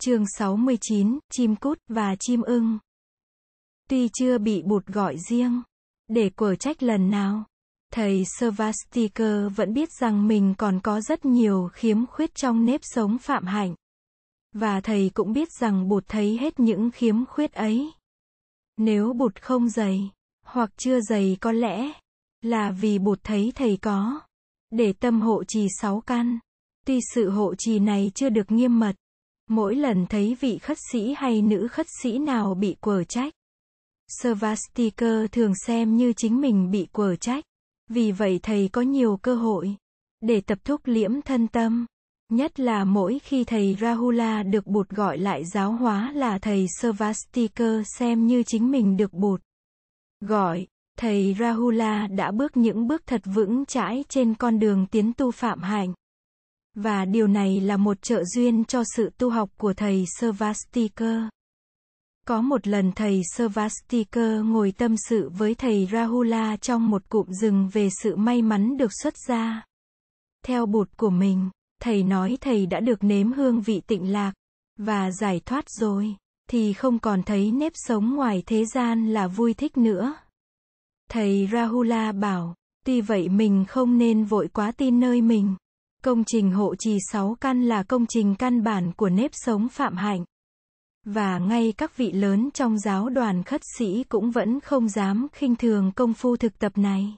Chương 69, chim cút và chim ưng. Tuy chưa bị bụt gọi riêng, để quở trách lần nào, thầy Servastiker vẫn biết rằng mình còn có rất nhiều khiếm khuyết trong nếp sống phạm hạnh. Và thầy cũng biết rằng bụt thấy hết những khiếm khuyết ấy. Nếu bụt không dày, hoặc chưa dày có lẽ, là vì bụt thấy thầy có. Để tâm hộ trì sáu căn. Tuy sự hộ trì này chưa được nghiêm mật, Mỗi lần thấy vị khất sĩ hay nữ khất sĩ nào bị quở trách, Svastika thường xem như chính mình bị quở trách. Vì vậy thầy có nhiều cơ hội để tập thúc liễm thân tâm. Nhất là mỗi khi thầy Rahula được bụt gọi lại giáo hóa là thầy Svastika xem như chính mình được bụt gọi. Thầy Rahula đã bước những bước thật vững chãi trên con đường tiến tu phạm hạnh. Và điều này là một trợ duyên cho sự tu học của thầy Servastiker. Có một lần thầy Servastiker ngồi tâm sự với thầy Rahula trong một cụm rừng về sự may mắn được xuất gia. Theo bụt của mình, thầy nói thầy đã được nếm hương vị tịnh lạc, và giải thoát rồi, thì không còn thấy nếp sống ngoài thế gian là vui thích nữa. Thầy Rahula bảo, tuy vậy mình không nên vội quá tin nơi mình. Công trình hộ trì sáu căn là công trình căn bản của nếp sống phạm hạnh. Và ngay các vị lớn trong giáo đoàn khất sĩ cũng vẫn không dám khinh thường công phu thực tập này.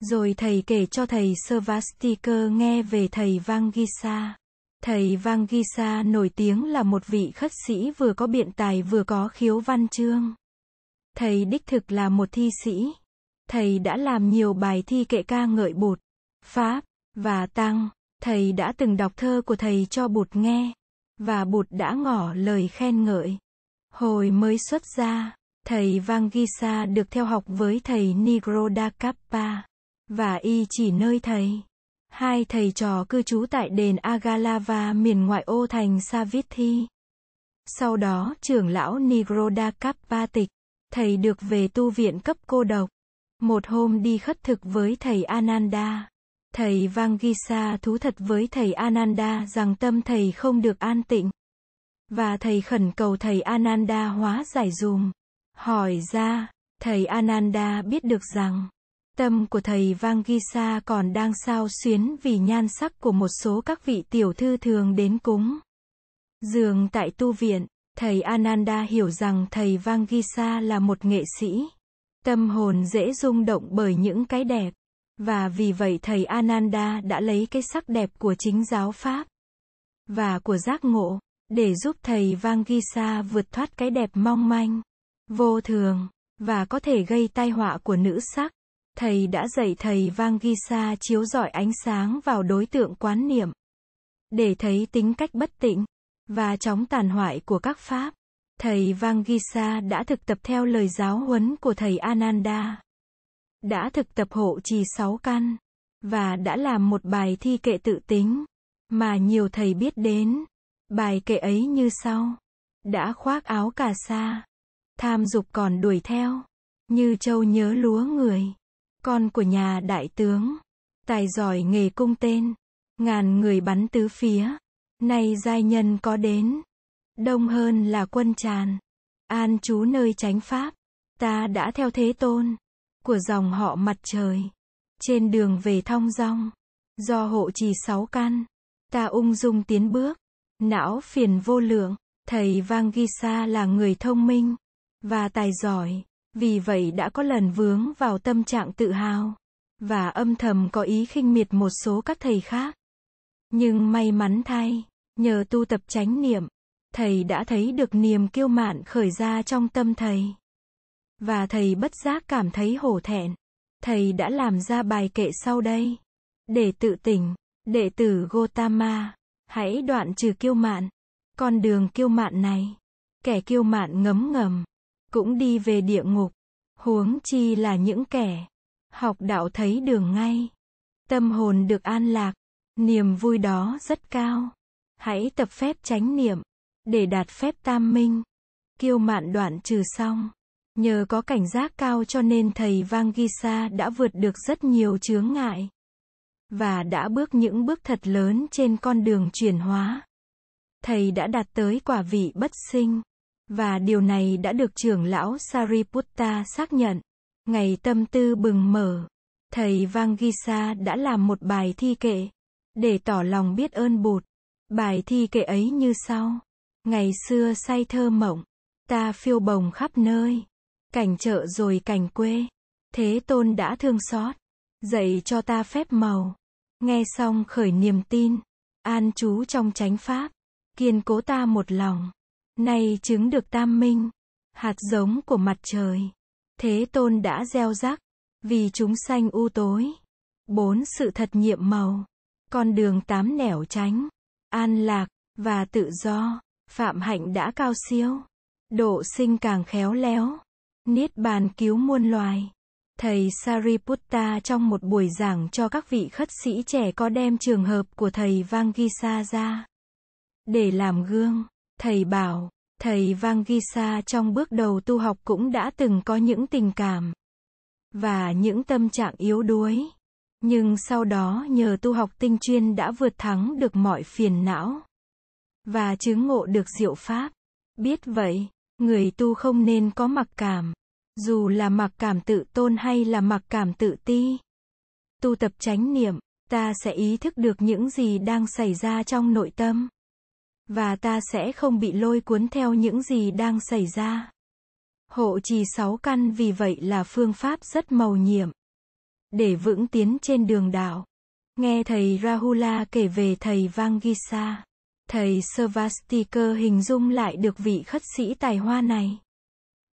Rồi thầy kể cho thầy Servastiker nghe về thầy Vangisa. Thầy Vangisa nổi tiếng là một vị khất sĩ vừa có biện tài vừa có khiếu văn chương. Thầy đích thực là một thi sĩ. Thầy đã làm nhiều bài thi kệ ca ngợi bụt, Pháp, và Tăng, thầy đã từng đọc thơ của thầy cho Bụt nghe, và Bụt đã ngỏ lời khen ngợi. Hồi mới xuất gia, thầy Vangisa được theo học với thầy Nigrodakappa, và y chỉ nơi thầy. Hai thầy trò cư trú tại đền Agalava miền ngoại ô thành Savithi. Sau đó trưởng lão Nigrodakappa tịch, thầy được về tu viện cấp cô độc. Một hôm đi khất thực với thầy Ananda. Thầy Vangisa thú thật với thầy Ananda rằng tâm thầy không được an tịnh. Và thầy khẩn cầu thầy Ananda hóa giải dùm. Hỏi ra, thầy Ananda biết được rằng, tâm của thầy Vangisa còn đang sao xuyến vì nhan sắc của một số các vị tiểu thư thường đến cúng. Dường tại tu viện, thầy Ananda hiểu rằng thầy Vangisa là một nghệ sĩ. Tâm hồn dễ rung động bởi những cái đẹp. Và vì vậy thầy Ananda đã lấy cái sắc đẹp của chính giáo Pháp và của giác ngộ để giúp thầy Vangisa vượt thoát cái đẹp mong manh, vô thường và có thể gây tai họa của nữ sắc. Thầy đã dạy thầy Vangisa chiếu rọi ánh sáng vào đối tượng quán niệm để thấy tính cách bất tịnh và chóng tàn hoại của các pháp. Thầy Vangisa đã thực tập theo lời giáo huấn của thầy Ananda đã thực tập hộ trì sáu căn, và đã làm một bài thi kệ tự tính, mà nhiều thầy biết đến. Bài kệ ấy như sau. Đã khoác áo cà sa, tham dục còn đuổi theo, như châu nhớ lúa người, con của nhà đại tướng, tài giỏi nghề cung tên, ngàn người bắn tứ phía, nay giai nhân có đến, đông hơn là quân tràn, an trú nơi tránh pháp, ta đã theo thế tôn, của dòng họ mặt trời. Trên đường về thong dong, do hộ trì sáu căn, ta ung dung tiến bước, não phiền vô lượng, thầy Vangisa là người thông minh, và tài giỏi, vì vậy đã có lần vướng vào tâm trạng tự hào, và âm thầm có ý khinh miệt một số các thầy khác. Nhưng may mắn thay, nhờ tu tập chánh niệm, thầy đã thấy được niềm kiêu mạn khởi ra trong tâm thầy. Và thầy bất giác cảm thấy hổ thẹn. Thầy đã làm ra bài kệ sau đây. Để tự tỉnh, đệ tử Gotama, hãy đoạn trừ kiêu mạn. Con đường kiêu mạn này, kẻ kiêu mạn ngấm ngầm, cũng đi về địa ngục. Huống chi là những kẻ học đạo thấy đường ngay. Tâm hồn được an lạc, niềm vui đó rất cao. Hãy tập phép chánh niệm, để đạt phép tam minh. Kiêu mạn đoạn trừ xong. Nhờ có cảnh giác cao cho nên thầy Vangisa đã vượt được rất nhiều chướng ngại. Và đã bước những bước thật lớn trên con đường chuyển hóa. thầy đã đạt tới quả vị bất sinh. Và điều này đã được trưởng lão Sariputta xác nhận. Ngày tâm tư bừng mở, thầy Vangisa đã làm một bài thi kệ, để tỏ lòng biết ơn bụt. Bài thi kệ ấy như sau. Ngày xưa say thơ mộng, ta phiêu bồng khắp nơi, cảnh chợ rồi cảnh quê. Thế tôn đã thương xót, dạy cho ta phép màu. Nghe xong khởi niềm tin, an trú trong chánh pháp, kiên cố ta một lòng. Nay chứng được tam minh, hạt giống của mặt trời. Thế tôn đã gieo rắc, vì chúng sanh u tối. Bốn sự thật nhiệm màu, con đường tám nẻo tránh, an lạc, và tự do. Phạm hạnh đã cao siêu, độ sinh càng khéo léo, niết bàn cứu muôn loài. Thầy Sariputta trong một buổi giảng cho các vị khất sĩ trẻ có đem trường hợp của thầy Vangisa ra. Để làm gương, thầy bảo, thầy Vangisa trong bước đầu tu học cũng đã từng có những tình cảm và những tâm trạng yếu đuối. Nhưng sau đó nhờ tu học tinh chuyên đã vượt thắng được mọi phiền não và chứng ngộ được diệu pháp. Biết vậy, người tu không nên có mặc cảm, dù là mặc cảm tự tôn hay là mặc cảm tự ti. Tu tập chánh niệm, ta sẽ ý thức được những gì đang xảy ra trong nội tâm. Và ta sẽ không bị lôi cuốn theo những gì đang xảy ra. Hộ trì sáu căn vì vậy là phương pháp rất màu nhiệm. Để vững tiến trên đường đạo. Nghe thầy Rahula kể về thầy Vangisa. Thầy Svastikar hình dung lại được vị khất sĩ tài hoa này.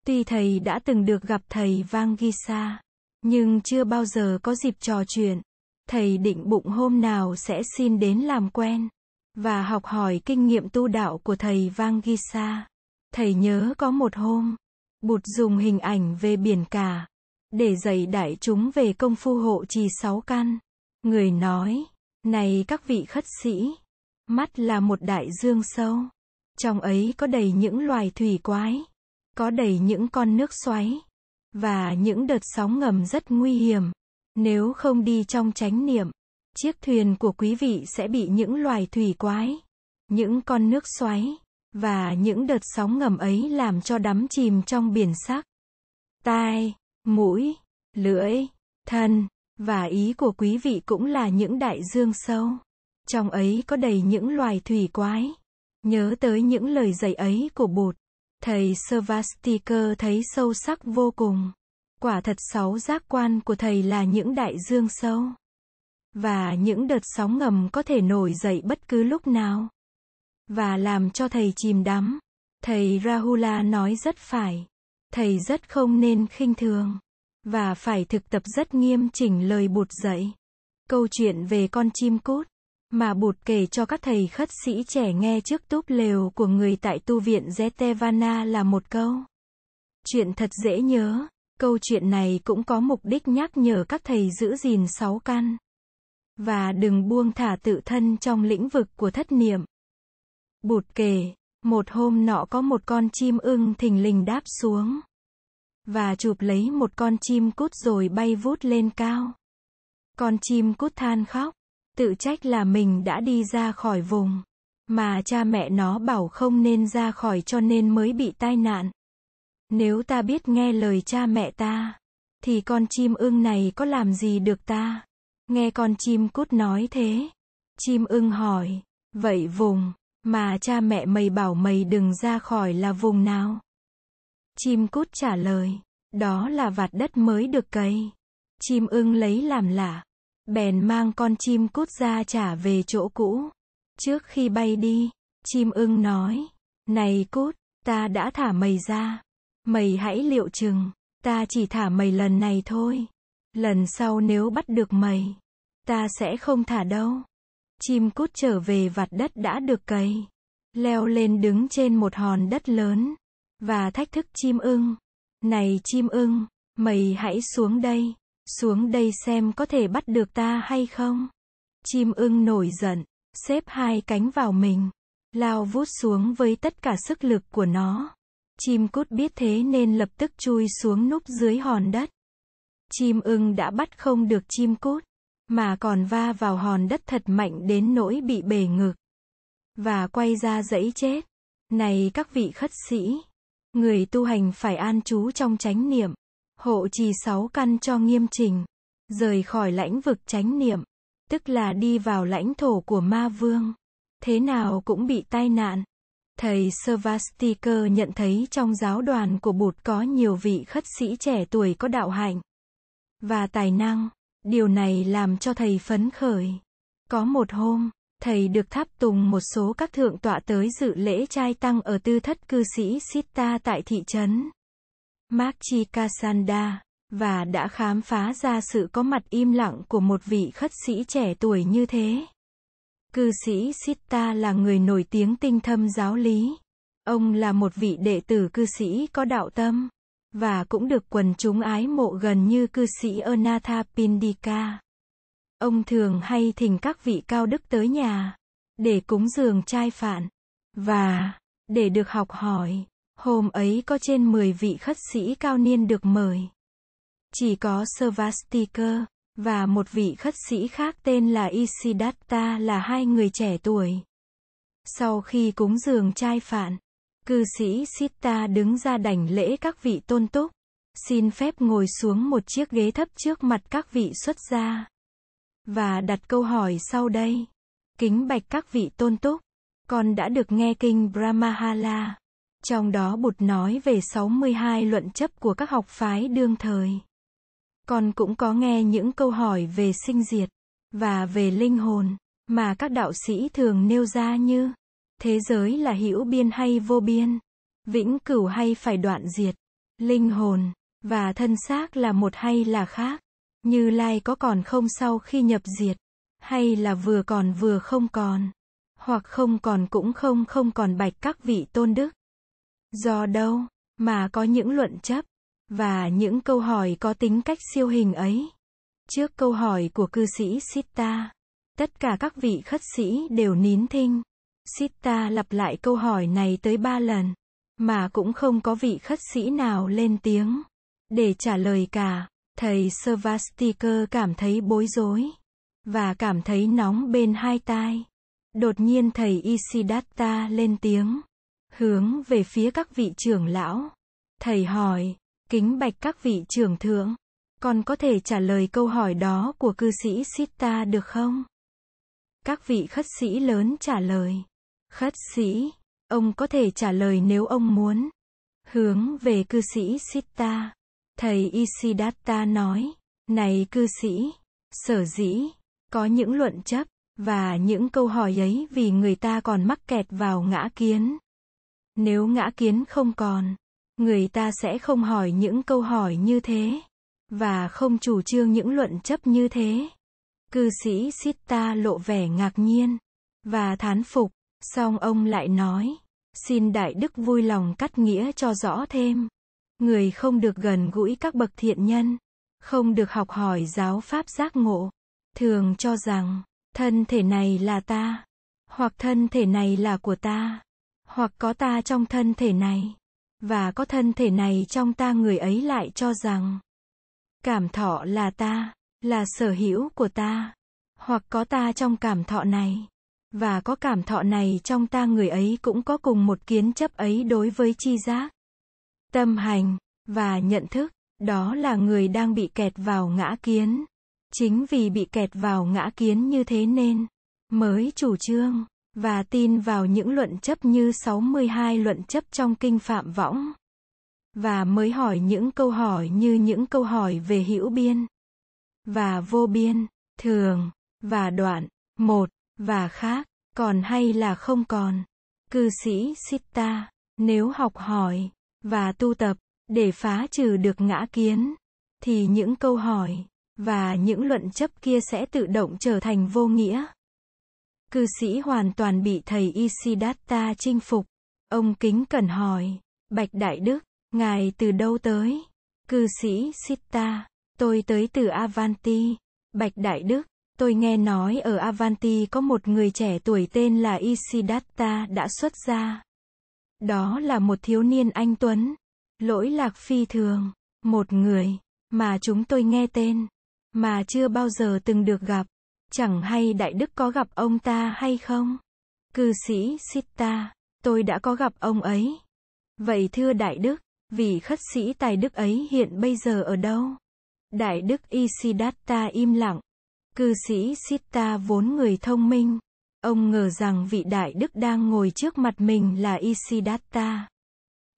Tuy thầy đã từng được gặp thầy Vangisa, nhưng chưa bao giờ có dịp trò chuyện. Thầy định bụng hôm nào sẽ xin đến làm quen và học hỏi kinh nghiệm tu đạo của thầy Vangisa. Thầy nhớ có một hôm, Bụt dùng hình ảnh về biển cả để dạy đại chúng về công phu hộ trì sáu căn. Người nói, này các vị khất sĩ, Mắt là một đại dương sâu. Trong ấy có đầy những loài thủy quái. Có đầy những con nước xoáy. Và những đợt sóng ngầm rất nguy hiểm. Nếu không đi trong chánh niệm, chiếc thuyền của quý vị sẽ bị những loài thủy quái, những con nước xoáy, và những đợt sóng ngầm ấy làm cho đắm chìm trong biển sắc. Tai, mũi, lưỡi, thân, và ý của quý vị cũng là những đại dương sâu. Trong ấy có đầy những loài thủy quái. Nhớ tới những lời dạy ấy của Bụt. Thầy Svastikar thấy sâu sắc vô cùng. Quả thật sáu giác quan của thầy là những đại dương sâu. Và những đợt sóng ngầm có thể nổi dậy bất cứ lúc nào. Và làm cho thầy chìm đắm. Thầy Rahula nói rất phải. Thầy rất không nên khinh thường. Và phải thực tập rất nghiêm chỉnh lời bụt dạy. Câu chuyện về con chim cút mà Bụt kể cho các thầy khất sĩ trẻ nghe trước túp lều của người tại tu viện Zetevana là một câu. Chuyện thật dễ nhớ, câu chuyện này cũng có mục đích nhắc nhở các thầy giữ gìn sáu căn. Và đừng buông thả tự thân trong lĩnh vực của thất niệm. Bụt kể, một hôm nọ có một con chim ưng thình lình đáp xuống. Và chụp lấy một con chim cút rồi bay vút lên cao. Con chim cút than khóc. Tự trách là mình đã đi ra khỏi vùng. Mà cha mẹ nó bảo không nên ra khỏi cho nên mới bị tai nạn. Nếu ta biết nghe lời cha mẹ ta, thì con chim ưng này có làm gì được ta? Nghe con chim cút nói thế. Chim ưng hỏi, vậy vùng, mà cha mẹ mày bảo mày đừng ra khỏi là vùng nào? Chim cút trả lời, đó là vạt đất mới được cấy. Chim ưng lấy làm lạ, Bèn mang con chim cút ra trả về chỗ cũ. Trước khi bay đi, chim ưng nói, này cút, ta đã thả mày ra. Mày hãy liệu chừng, ta chỉ thả mày lần này thôi. Lần sau nếu bắt được mày, ta sẽ không thả đâu. Chim cút trở về vặt đất đã được cày. Leo lên đứng trên một hòn đất lớn. Và thách thức chim ưng. Này chim ưng, mày hãy xuống đây. Xuống đây xem có thể bắt được ta hay không? Chim ưng nổi giận, xếp hai cánh vào mình, lao vút xuống với tất cả sức lực của nó. Chim cút biết thế nên lập tức chui xuống núp dưới hòn đất. Chim ưng đã bắt không được chim cút, mà còn va vào hòn đất thật mạnh đến nỗi bị bể ngực. và quay ra dẫy chết. Này các vị khất sĩ, người tu hành phải an trú trong chánh niệm, hộ trì sáu căn cho nghiêm trình, rời khỏi lãnh vực chánh niệm, tức là đi vào lãnh thổ của ma vương. Thế nào cũng bị tai nạn. Thầy Svastikar nhận thấy trong giáo đoàn của Bụt có nhiều vị khất sĩ trẻ tuổi có đạo hạnh và tài năng. Điều này làm cho thầy phấn khởi. Có một hôm, thầy được tháp tùng một số các thượng tọa tới dự lễ trai tăng ở tư thất cư sĩ Sita tại thị trấn Makchikasanda, và đã khám phá ra sự có mặt im lặng của một vị khất sĩ trẻ tuổi như thế. Cư sĩ Sitta là người nổi tiếng tinh thâm giáo lý. Ông là một vị đệ tử cư sĩ có đạo tâm, và cũng được quần chúng ái mộ gần như cư sĩ Anatha Pindika. Ông thường hay thỉnh các vị cao đức tới nhà, để cúng dường trai phạn, và, để được học hỏi. Hôm ấy có trên 10 vị khất sĩ cao niên được mời. Chỉ có Svastikar, và một vị khất sĩ khác tên là Isidatta là hai người trẻ tuổi. Sau khi cúng dường trai phạn, cư sĩ Sita đứng ra đảnh lễ các vị tôn túc, xin phép ngồi xuống một chiếc ghế thấp trước mặt các vị xuất gia. Và đặt câu hỏi sau đây. Kính bạch các vị tôn túc, con đã được nghe kinh Brahmahala. Trong đó Bụt nói về 62 luận chấp của các học phái đương thời. Con cũng có nghe những câu hỏi về sinh diệt và về linh hồn mà các đạo sĩ thường nêu ra như thế giới là hữu biên hay vô biên, vĩnh cửu hay phải đoạn diệt, linh hồn và thân xác là một hay là khác, như lai có còn không sau khi nhập diệt, hay là vừa còn vừa không còn, hoặc không còn cũng không không còn bạch các vị tôn đức. Do đâu mà có những luận chấp và những câu hỏi có tính cách siêu hình ấy. Trước câu hỏi của cư sĩ Sita, tất cả các vị khất sĩ đều nín thinh. Sita lặp lại câu hỏi này tới ba lần, mà cũng không có vị khất sĩ nào lên tiếng để trả lời cả. Thầy Svastikar cảm thấy bối rối và cảm thấy nóng bên hai tai. Đột nhiên thầy Isidatta lên tiếng, hướng về phía các vị trưởng lão. Thầy hỏi, Kính bạch các vị trưởng thượng, con có thể trả lời câu hỏi đó của cư sĩ Sita được không? Các vị khất sĩ lớn trả lời. Khất sĩ, ông có thể trả lời nếu ông muốn. Hướng về cư sĩ Sita. Thầy Isidatta nói, này cư sĩ, sở dĩ, có những luận chấp, và những câu hỏi ấy vì người ta còn mắc kẹt vào ngã kiến. Nếu ngã kiến không còn, Người ta sẽ không hỏi những câu hỏi như thế, và không chủ trương những luận chấp như thế. Cư sĩ Sita lộ vẻ ngạc nhiên, và thán phục, song ông lại nói, xin Đại Đức vui lòng cắt nghĩa cho rõ thêm. Người không được gần gũi các bậc thiện nhân, không được học hỏi giáo pháp giác ngộ, thường cho rằng, thân thể này là ta, hoặc thân thể này là của ta, hoặc có ta trong thân thể này và có thân thể này trong ta người ấy lại cho rằng cảm thọ là ta, là sở hữu của ta, hoặc có ta trong cảm thọ này, và có cảm thọ này trong ta người ấy cũng có cùng một kiến chấp ấy đối với chi giác, tâm hành, và nhận thức, đó là người đang bị kẹt vào ngã kiến. Chính vì bị kẹt vào ngã kiến như thế nên, mới chủ trương, và tin vào những luận chấp như 62 luận chấp trong kinh Phạm Võng. Và mới hỏi những câu hỏi như những câu hỏi về hữu biên và vô biên, thường và đoạn, một và khác, còn hay là không còn. Cư sĩ Sitta, nếu học hỏi và tu tập để phá trừ được ngã kiến, thì những câu hỏi và những luận chấp kia sẽ tự động trở thành vô nghĩa. Cư sĩ hoàn toàn bị thầy Isidatta chinh phục. Ông kính cẩn hỏi, Bạch Đại Đức, ngài từ đâu tới? Cư sĩ Sitta, tôi tới từ Avanti. Bạch Đại Đức, tôi nghe nói ở Avanti có một người trẻ tuổi tên là Isidatta đã xuất gia. Đó là một thiếu niên anh Tuấn, lỗi lạc phi thường, một người, mà chúng tôi nghe tên, mà chưa bao giờ từng được gặp. Chẳng hay Đại Đức có gặp ông ta hay không? Cư sĩ Sitta, tôi đã có gặp ông ấy. Vậy thưa Đại Đức, vị khất sĩ tài đức ấy hiện bây giờ ở đâu? Đại Đức Isidatta im lặng. Cư sĩ Sitta vốn người thông minh. Ông ngờ rằng vị Đại Đức đang ngồi trước mặt mình là Isidatta.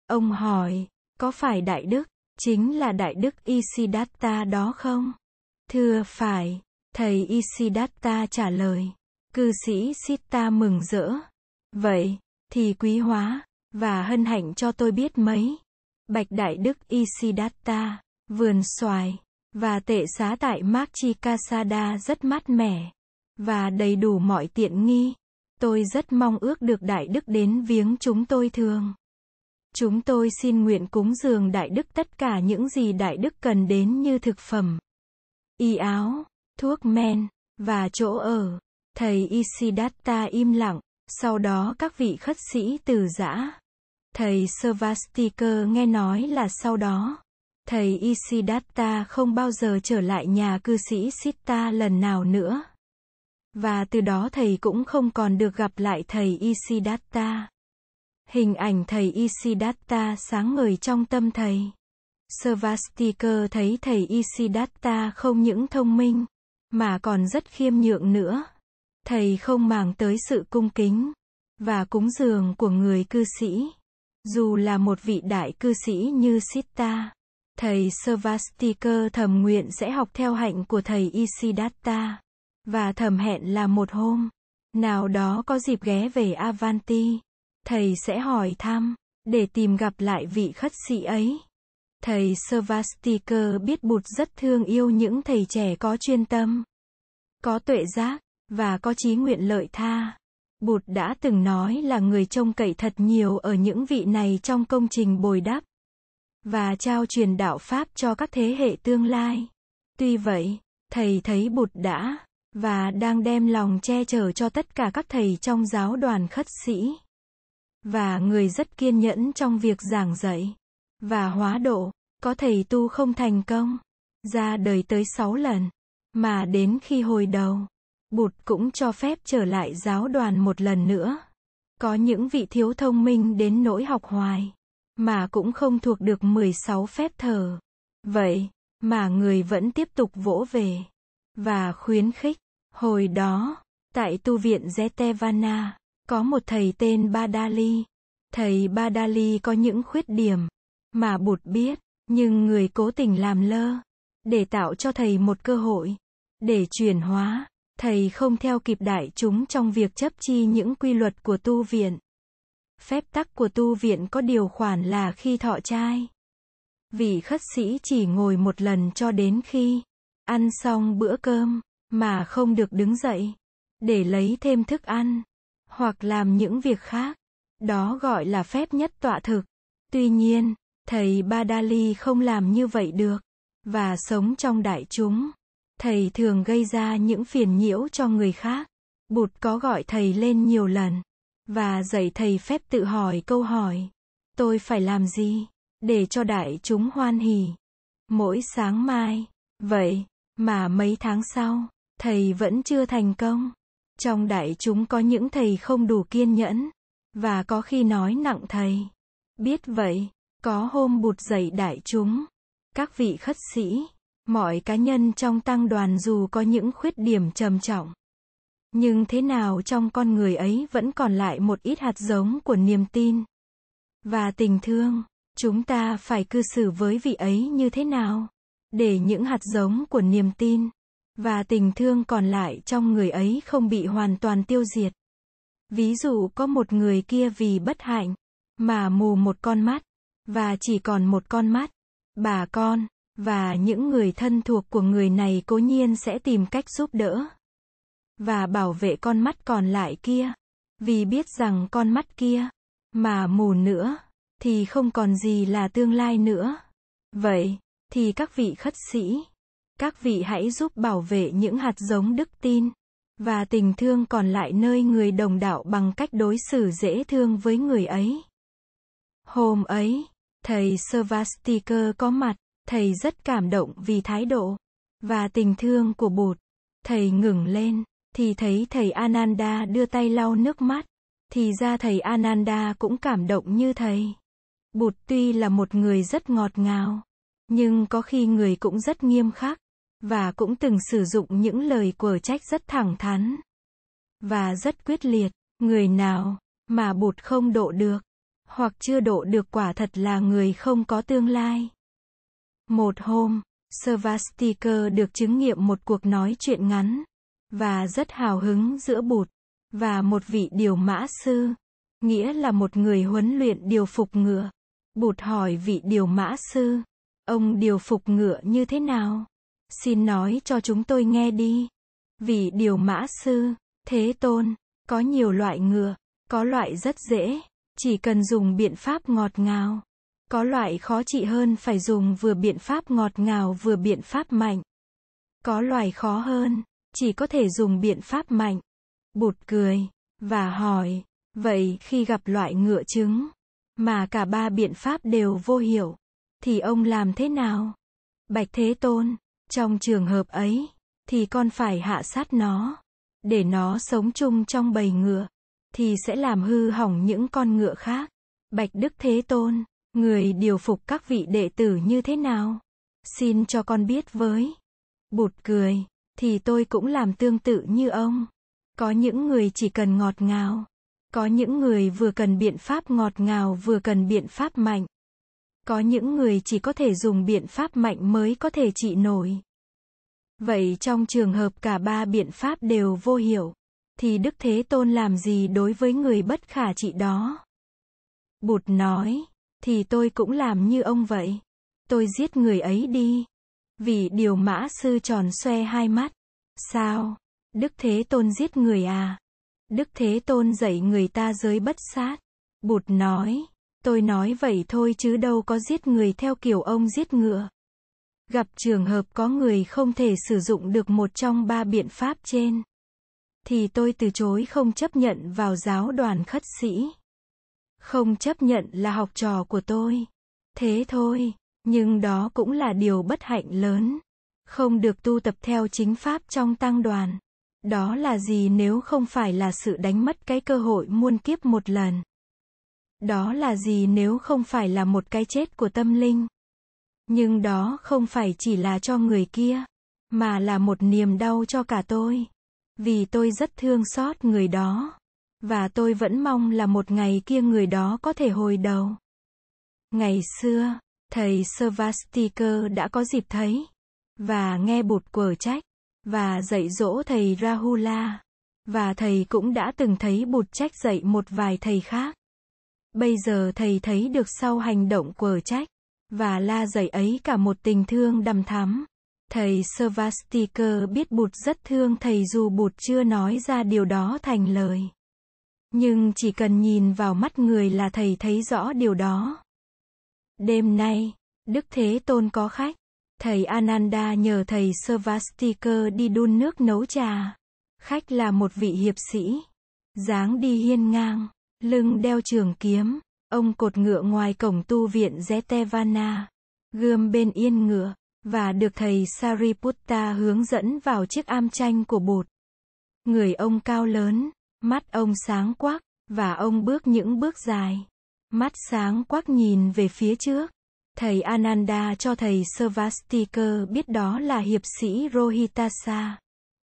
Ông hỏi, có phải Đại Đức, chính là Đại Đức Isidatta đó không? Thưa phải, thầy Isidatta trả lời. Cư sĩ Sitta mừng rỡ. Vậy, thì quý hóa, và hân hạnh cho tôi biết mấy. Bạch Đại Đức Isidatta, vườn xoài, và tệ xá tại Machikasada rất mát mẻ, và đầy đủ mọi tiện nghi. Tôi rất mong ước được Đại Đức đến viếng chúng tôi thường. Chúng tôi xin nguyện cúng dường Đại Đức tất cả những gì Đại Đức cần đến như thực phẩm, y áo, thuốc men, và chỗ ở. Thầy Isidatta im lặng, sau đó các vị khất sĩ từ giã. Thầy Svastikar nghe nói là sau đó, thầy Isidatta không bao giờ trở lại nhà cư sĩ Sitta lần nào nữa. Và từ đó thầy cũng không còn được gặp lại thầy Isidatta. Hình ảnh thầy Isidatta sáng ngời trong tâm thầy. Svastikar thấy thầy Isidatta không những thông minh, mà còn rất khiêm nhượng nữa. Thầy không màng tới sự cung kính và cúng dường của người cư sĩ. Dù là một vị đại cư sĩ như Sita. thầy Svastikar thầm nguyện sẽ học theo hạnh của thầy Isidatta và thầm hẹn là một hôm nào đó có dịp ghé về Avanti, thầy sẽ hỏi thăm để tìm gặp lại vị khất sĩ ấy. Thầy Svastikar biết Bụt rất thương yêu những thầy trẻ có chuyên tâm, có tuệ giác và có trí nguyện lợi tha. Bụt đã từng nói là người trông cậy thật nhiều ở những vị này trong công trình bồi đắp và trao truyền đạo Pháp cho các thế hệ tương lai. Tuy vậy, thầy thấy Bụt đã và đang đem lòng che chở cho tất cả các thầy trong giáo đoàn khất sĩ. Và người rất kiên nhẫn trong việc giảng dạy và hóa độ, có thầy tu không thành công, ra đời tới sáu lần, mà đến khi hồi đầu, Bụt cũng cho phép trở lại giáo đoàn một lần nữa. Có những vị thiếu thông minh đến nỗi học hoài, mà cũng không thuộc được 16 phép thờ. Vậy, mà người vẫn tiếp tục vỗ về, và khuyến khích. Hồi đó, tại tu viện Zetevana, có một thầy tên Badali. Thầy Badali có những khuyết điểm, mà Bụt biết, nhưng người cố tình làm lơ, để tạo cho thầy một cơ hội, để chuyển hóa. Thầy không theo kịp đại chúng trong việc chấp chi những quy luật của tu viện. Phép tắc của tu viện có điều khoản là khi thọ trai. Vị khất sĩ chỉ ngồi một lần cho đến khi ăn xong bữa cơm, mà không được đứng dậy, để lấy thêm thức ăn, hoặc làm những việc khác. Đó gọi là phép nhất tọa thực. Tuy nhiên, thầy Badali không làm như vậy được, và sống trong đại chúng thầy thường gây ra những phiền nhiễu cho người khác. Bụt có gọi thầy lên nhiều lần và dạy thầy phép tự hỏi câu hỏi. Tôi phải làm gì để cho đại chúng hoan hỉ? Mỗi sáng mai, vậy mà mấy tháng sau, thầy vẫn chưa thành công. Trong đại chúng có những thầy không đủ kiên nhẫn và có khi nói nặng thầy. Biết vậy, có hôm Bụt dạy đại chúng, các vị khất sĩ Mọi cá nhân trong tăng đoàn dù có những khuyết điểm trầm trọng, nhưng thế nào trong con người ấy vẫn còn lại một ít hạt giống của niềm tin và tình thương. Chúng ta phải cư xử với vị ấy như thế nào để những hạt giống của niềm tin và tình thương còn lại trong người ấy không bị hoàn toàn tiêu diệt. Ví dụ có một người kia vì bất hạnh mà mù một con mắt và chỉ còn một con mắt. Bà con và những người thân thuộc của người này cố nhiên sẽ tìm cách giúp đỡ và bảo vệ con mắt còn lại kia, vì biết rằng con mắt kia mà mù nữa thì không còn gì là tương lai nữa. Vậy thì các vị khất sĩ, các vị hãy giúp bảo vệ những hạt giống đức tin và tình thương còn lại nơi người đồng đạo bằng cách đối xử dễ thương với người ấy. Hôm ấy, thầy Svastikar có mặt Thầy rất cảm động vì thái độ và tình thương của Bụt. Thầy ngừng lên, thì thấy thầy Ananda đưa tay lau nước mắt. Thì ra thầy Ananda cũng cảm động như thầy. Bụt tuy là một người rất ngọt ngào, nhưng có khi người cũng rất nghiêm khắc, và cũng từng sử dụng những lời quở trách rất thẳng thắn, và rất quyết liệt. Người nào mà bụt không độ được, hoặc chưa độ được quả thật là người không có tương lai. Một hôm, Svastikar được chứng nghiệm một cuộc nói chuyện ngắn, và rất hào hứng giữa bụt, và một vị điều mã sư, nghĩa là một người huấn luyện điều phục ngựa. Bụt hỏi vị điều mã sư, ông điều phục ngựa như thế nào? Xin nói cho chúng tôi nghe đi. Vị điều mã sư, thế tôn, có nhiều loại ngựa, có loại rất dễ, chỉ cần dùng biện pháp ngọt ngào. Có loại khó trị hơn phải dùng vừa biện pháp ngọt ngào vừa biện pháp mạnh. Có loại khó hơn, chỉ có thể dùng biện pháp mạnh. Bụt cười, và hỏi, vậy khi gặp loại ngựa trứng, mà cả ba biện pháp đều vô hiệu, thì ông làm thế nào? Bạch Thế Tôn, trong trường hợp ấy, thì con phải hạ sát nó, để nó sống chung trong bầy ngựa, thì sẽ làm hư hỏng những con ngựa khác. Bạch Đức Thế Tôn, người điều phục các vị đệ tử như thế nào? Xin cho con biết với. Bụt cười, thì tôi cũng làm tương tự như ông. Có những người chỉ cần ngọt ngào. Có những người vừa cần biện pháp ngọt ngào vừa cần biện pháp mạnh. Có những người chỉ có thể dùng biện pháp mạnh mới có thể trị nổi. Vậy trong trường hợp cả ba biện pháp đều vô hiệu, thì Đức Thế Tôn làm gì đối với người bất khả trị đó? Bụt nói, thì tôi cũng làm như ông vậy. Tôi giết người ấy đi. Vì điều mã sư tròn xoe hai mắt. Sao? Đức Thế Tôn giết người à? Đức Thế Tôn dạy người ta giới bất sát. Bụt nói, tôi nói vậy thôi chứ đâu có giết người theo kiểu ông giết ngựa. Gặp trường hợp có người không thể sử dụng được một trong ba biện pháp trên. Thì tôi từ chối không chấp nhận vào giáo đoàn khất sĩ. Không chấp nhận là học trò của tôi. Thế thôi, nhưng đó cũng là điều bất hạnh lớn. Không được tu tập theo chính pháp trong tăng đoàn. Đó là gì nếu không phải là sự đánh mất cái cơ hội muôn kiếp một lần? Đó là gì nếu không phải là một cái chết của tâm linh? Nhưng đó không phải chỉ là cho người kia, mà là một niềm đau cho cả tôi. Vì tôi rất thương xót người đó. Và tôi vẫn mong là một ngày kia người đó có thể hồi đầu. Ngày xưa, thầy Svastikar đã có dịp thấy và nghe bụt quở trách và dạy dỗ thầy Rahula. Và thầy cũng đã từng thấy bụt trách dạy một vài thầy khác. Bây giờ thầy thấy được sau hành động quở trách và la dạy ấy cả một tình thương đầm thắm. Thầy Svastikar biết bụt rất thương thầy dù bụt chưa nói ra điều đó thành lời. Nhưng chỉ cần nhìn vào mắt người là thầy thấy rõ điều đó. Đêm nay, Đức Thế Tôn có khách. Thầy Ananda nhờ thầy Svastikar đi đun nước nấu trà. Khách là một vị hiệp sĩ. dáng đi hiên ngang, lưng đeo trường kiếm. Ông cột ngựa ngoài cổng tu viện Zetevana. Gươm bên yên ngựa. Và được thầy Sariputta hướng dẫn vào chiếc am tranh của bột. Người ông cao lớn, mắt ông sáng quắc, và ông bước những bước dài. Mắt sáng quắc nhìn về phía trước. Thầy Ananda cho thầy Svastikar biết đó là hiệp sĩ Rohitasa.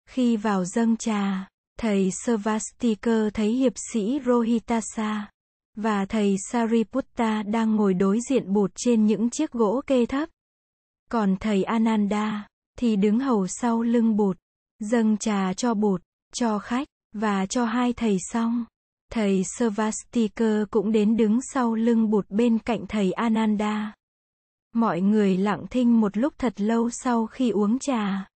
Khi vào dâng trà, thầy Svastikar thấy hiệp sĩ Rohitasa và thầy Sariputta đang ngồi đối diện bụt trên những chiếc gỗ kê thấp. Còn thầy Ananda thì đứng hầu sau lưng bột dâng trà cho bột cho khách và cho hai thầy xong. Thầy Svastika cũng đến đứng sau lưng bụt bên cạnh thầy Ananda. Mọi người lặng thinh một lúc thật lâu sau khi uống trà.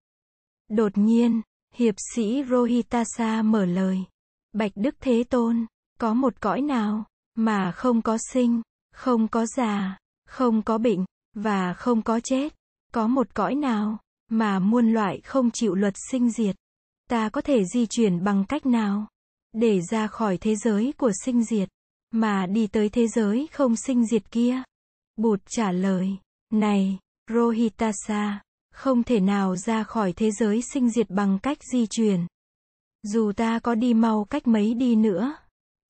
Đột nhiên, hiệp sĩ Rohitasa mở lời. Bạch Đức Thế Tôn, có một cõi nào, mà không có sinh, không có già, không có bệnh, và không có chết. Có một cõi nào, mà muôn loại không chịu luật sinh diệt. Ta có thể di chuyển bằng cách nào? Để ra khỏi thế giới của sinh diệt, mà đi tới thế giới không sinh diệt kia. Bụt trả lời. Này, Rohitasa, không thể nào ra khỏi thế giới sinh diệt bằng cách di chuyển. Dù ta có đi mau cách mấy đi nữa,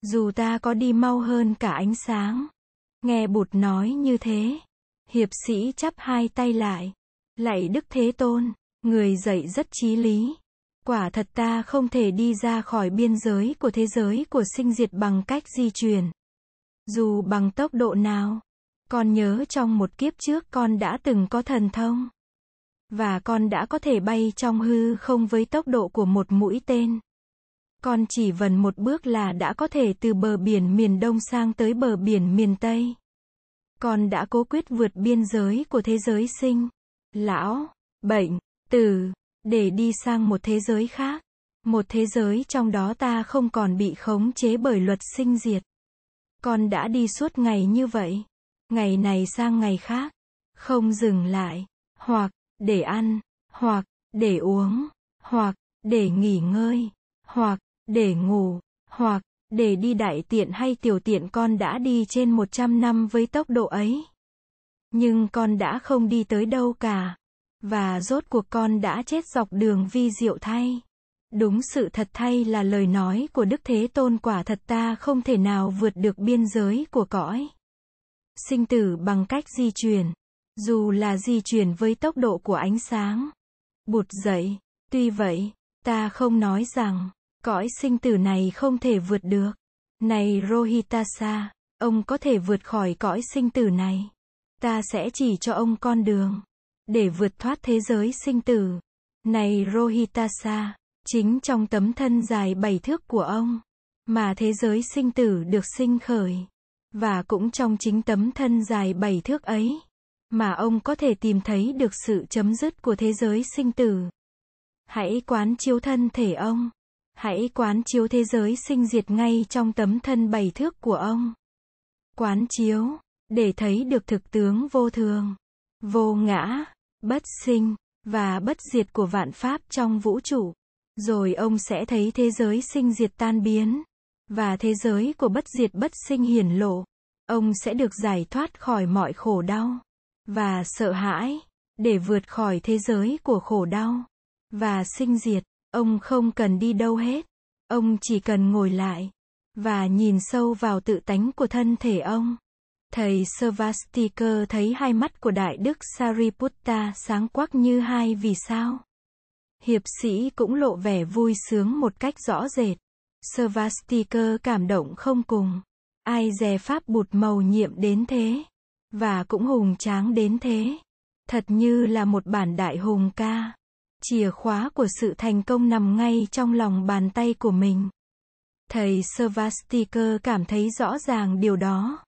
Dù ta có đi mau hơn cả ánh sáng. Nghe bụt nói như thế. Hiệp sĩ chắp hai tay lại. Lạy Đức Thế Tôn, người dạy rất trí lý. Quả thật ta không thể đi ra khỏi biên giới của thế giới của sinh diệt bằng cách di chuyển. Dù bằng tốc độ nào. Con nhớ trong một kiếp trước con đã từng có thần thông. Và con đã có thể bay trong hư không với tốc độ của một mũi tên. Con chỉ vần một bước là đã có thể từ bờ biển miền Đông sang tới bờ biển miền Tây. Con đã cố quyết vượt biên giới của thế giới sinh, lão, bệnh, tử, để đi sang một thế giới khác. Một thế giới trong đó ta không còn bị khống chế bởi luật sinh diệt. Con đã đi suốt ngày như vậy. Ngày này sang ngày khác. Không dừng lại. Hoặc, để ăn. Hoặc, để uống. Hoặc, để nghỉ ngơi. Hoặc, để ngủ. Hoặc, để đi đại tiện hay tiểu tiện con đã đi trên 100 năm với tốc độ ấy. Nhưng con đã không đi tới đâu cả. Và rốt cuộc con đã chết dọc đường vi diệu thay. Đúng sự thật thay là lời nói của Đức Thế Tôn quả thật ta không thể nào vượt được biên giới của cõi. Sinh tử bằng cách di chuyển. Dù là di chuyển với tốc độ của ánh sáng. Bụt dậy. Tuy vậy, ta không nói rằng, cõi sinh tử này không thể vượt được. Này Rohitasa, ông có thể vượt khỏi cõi sinh tử này. Ta sẽ chỉ cho ông con đường. Để vượt thoát thế giới sinh tử. Này Rohitasa, chính trong tấm thân dài bảy thước của ông, mà thế giới sinh tử được sinh khởi. Và cũng trong chính tấm thân dài bảy thước ấy, mà ông có thể tìm thấy được sự chấm dứt của thế giới sinh tử. Hãy quán chiếu thân thể ông. Hãy quán chiếu thế giới sinh diệt ngay trong tấm thân bảy thước của ông. Quán chiếu, để thấy được thực tướng vô thường, vô ngã, bất sinh, và bất diệt của vạn pháp trong vũ trụ. Rồi ông sẽ thấy thế giới sinh diệt tan biến. Và thế giới của bất diệt bất sinh hiển lộ. Ông sẽ được giải thoát khỏi mọi khổ đau. Và sợ hãi. Để vượt khỏi thế giới của khổ đau. Và sinh diệt. Ông không cần đi đâu hết. Ông chỉ cần ngồi lại. Và nhìn sâu vào tự tánh của thân thể ông. Thầy Svastika thấy hai mắt của Đại Đức Sariputta sáng quắc như hai vì sao. Hiệp sĩ cũng lộ vẻ vui sướng một cách rõ rệt. Svastika cảm động không cùng. Ai dè pháp bụt màu nhiệm đến thế. Và cũng hùng tráng đến thế. Thật như là một bản đại hùng ca. Chìa khóa của sự thành công nằm ngay trong lòng bàn tay của mình. Thầy Svastikar cảm thấy rõ ràng điều đó.